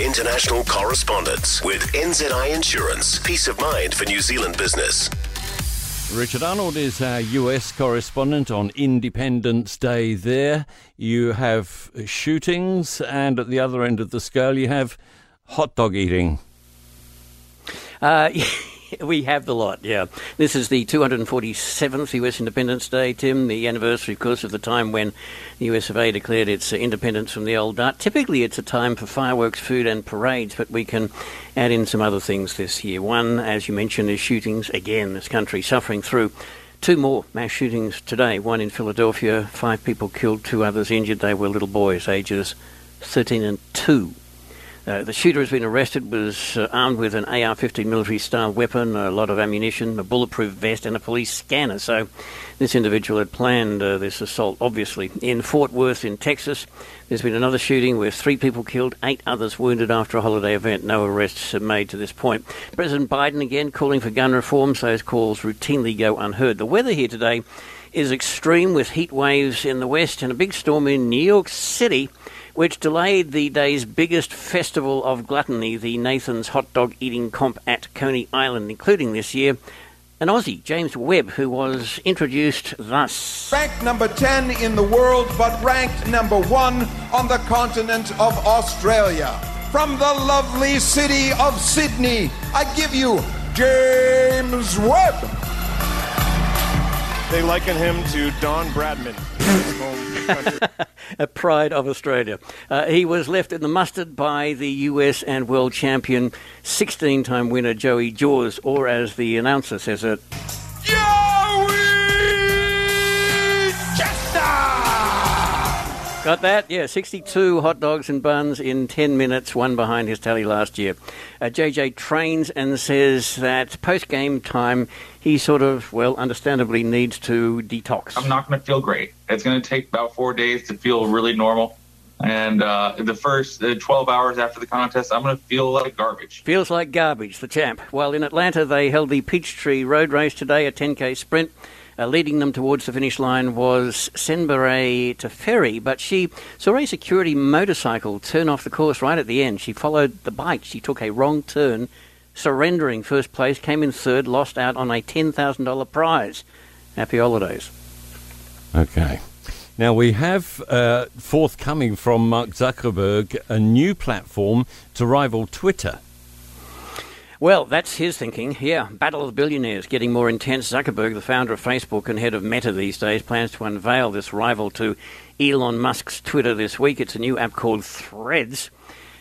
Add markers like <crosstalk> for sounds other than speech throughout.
international correspondence with NZI Insurance. Peace of mind for New Zealand business. Richard Arnold is our US correspondent on Independence Day there. You have shootings, and at the other end of the scale, you have hot dog eating. Uh, <laughs> <laughs> we have the lot, yeah. This is the 247th US Independence Day, Tim, the anniversary, of course, of the time when the US of A declared its independence from the old dart. Typically, it's a time for fireworks, food, and parades, but we can add in some other things this year. One, as you mentioned, is shootings. Again, this country suffering through two more mass shootings today. One in Philadelphia, five people killed, two others injured. They were little boys, ages 13 and 2. Uh, the shooter has been arrested, was uh, armed with an AR 15 military style weapon, a lot of ammunition, a bulletproof vest, and a police scanner. So this individual had planned uh, this assault, obviously. In Fort Worth, in Texas, there's been another shooting with three people killed, eight others wounded after a holiday event. No arrests have made to this point. President Biden again calling for gun reforms. Those calls routinely go unheard. The weather here today is extreme with heat waves in the west and a big storm in New York City which delayed the day's biggest festival of gluttony, the Nathan's Hot Dog Eating Comp at Coney Island, including this year an Aussie, James Webb, who was introduced thus. Ranked number 10 in the world, but ranked number one on the continent of Australia. From the lovely city of Sydney, I give you James Webb. They liken him to Don Bradman. <laughs> a pride of Australia. Uh, he was left in the mustard by the US and world champion, 16 time winner Joey Jaws, or as the announcer says it, Got that? Yeah, 62 hot dogs and buns in 10 minutes, one behind his tally last year. Uh, JJ trains and says that post game time, he sort of, well, understandably needs to detox. I'm not going to feel great. It's going to take about four days to feel really normal. And uh, the first uh, 12 hours after the contest, I'm going to feel like garbage. Feels like garbage, the champ. Well, in Atlanta, they held the Peachtree Road Race today, a 10K sprint. Uh, leading them towards the finish line was Senbere Teferi, but she saw a security motorcycle turn off the course right at the end. She followed the bike. She took a wrong turn, surrendering first place, came in third, lost out on a $10,000 prize. Happy holidays. Okay. Now we have uh, forthcoming from Mark Zuckerberg a new platform to rival Twitter. Well, that's his thinking. Yeah, battle of the billionaires getting more intense. Zuckerberg, the founder of Facebook and head of Meta these days, plans to unveil this rival to Elon Musk's Twitter this week. It's a new app called Threads.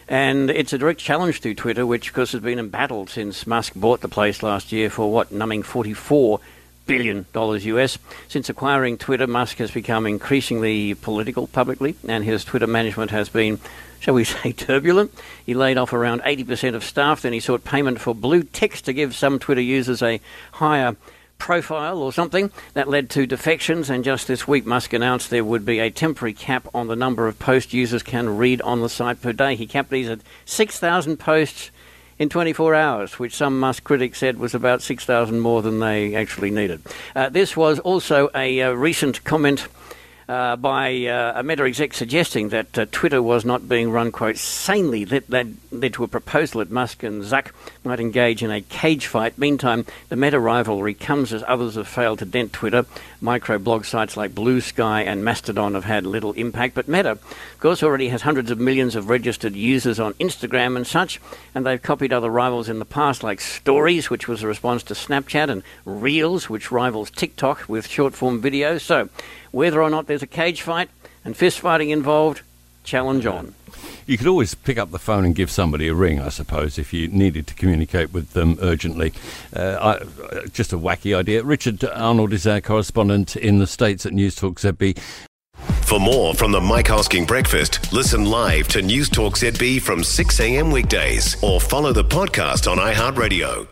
And it's a direct challenge to Twitter, which, of course, has been in battle since Musk bought the place last year for what, numbing 44 billion dollars US. Since acquiring Twitter, Musk has become increasingly political publicly, and his Twitter management has been, shall we <laughs> say, turbulent. He laid off around 80% of staff, then he sought payment for blue ticks to give some Twitter users a higher profile or something. That led to defections, and just this week, Musk announced there would be a temporary cap on the number of posts users can read on the site per day. He capped these at 6,000 posts in 24 hours, which some Musk critics said was about 6,000 more than they actually needed. Uh, this was also a uh, recent comment uh, by uh, a Meta exec suggesting that uh, Twitter was not being run, quote, sanely. That, that led to a proposal that Musk and Zuck might engage in a cage fight. Meantime, the Meta rivalry comes as others have failed to dent Twitter. Microblog sites like Blue Sky and Mastodon have had little impact, but Meta, of course, already has hundreds of millions of registered users on Instagram and such, and they've copied other rivals in the past, like Stories, which was a response to Snapchat, and Reels, which rivals TikTok with short form videos. So, whether or not there's a cage fight and fist fighting involved, challenge on. You could always pick up the phone and give somebody a ring, I suppose, if you needed to communicate with them urgently. Uh, I, just a wacky idea. Richard Arnold is our correspondent in the States at News Talk ZB. For more from the Mike Hosking Breakfast, listen live to News Talk ZB from 6 a.m. weekdays or follow the podcast on iHeartRadio.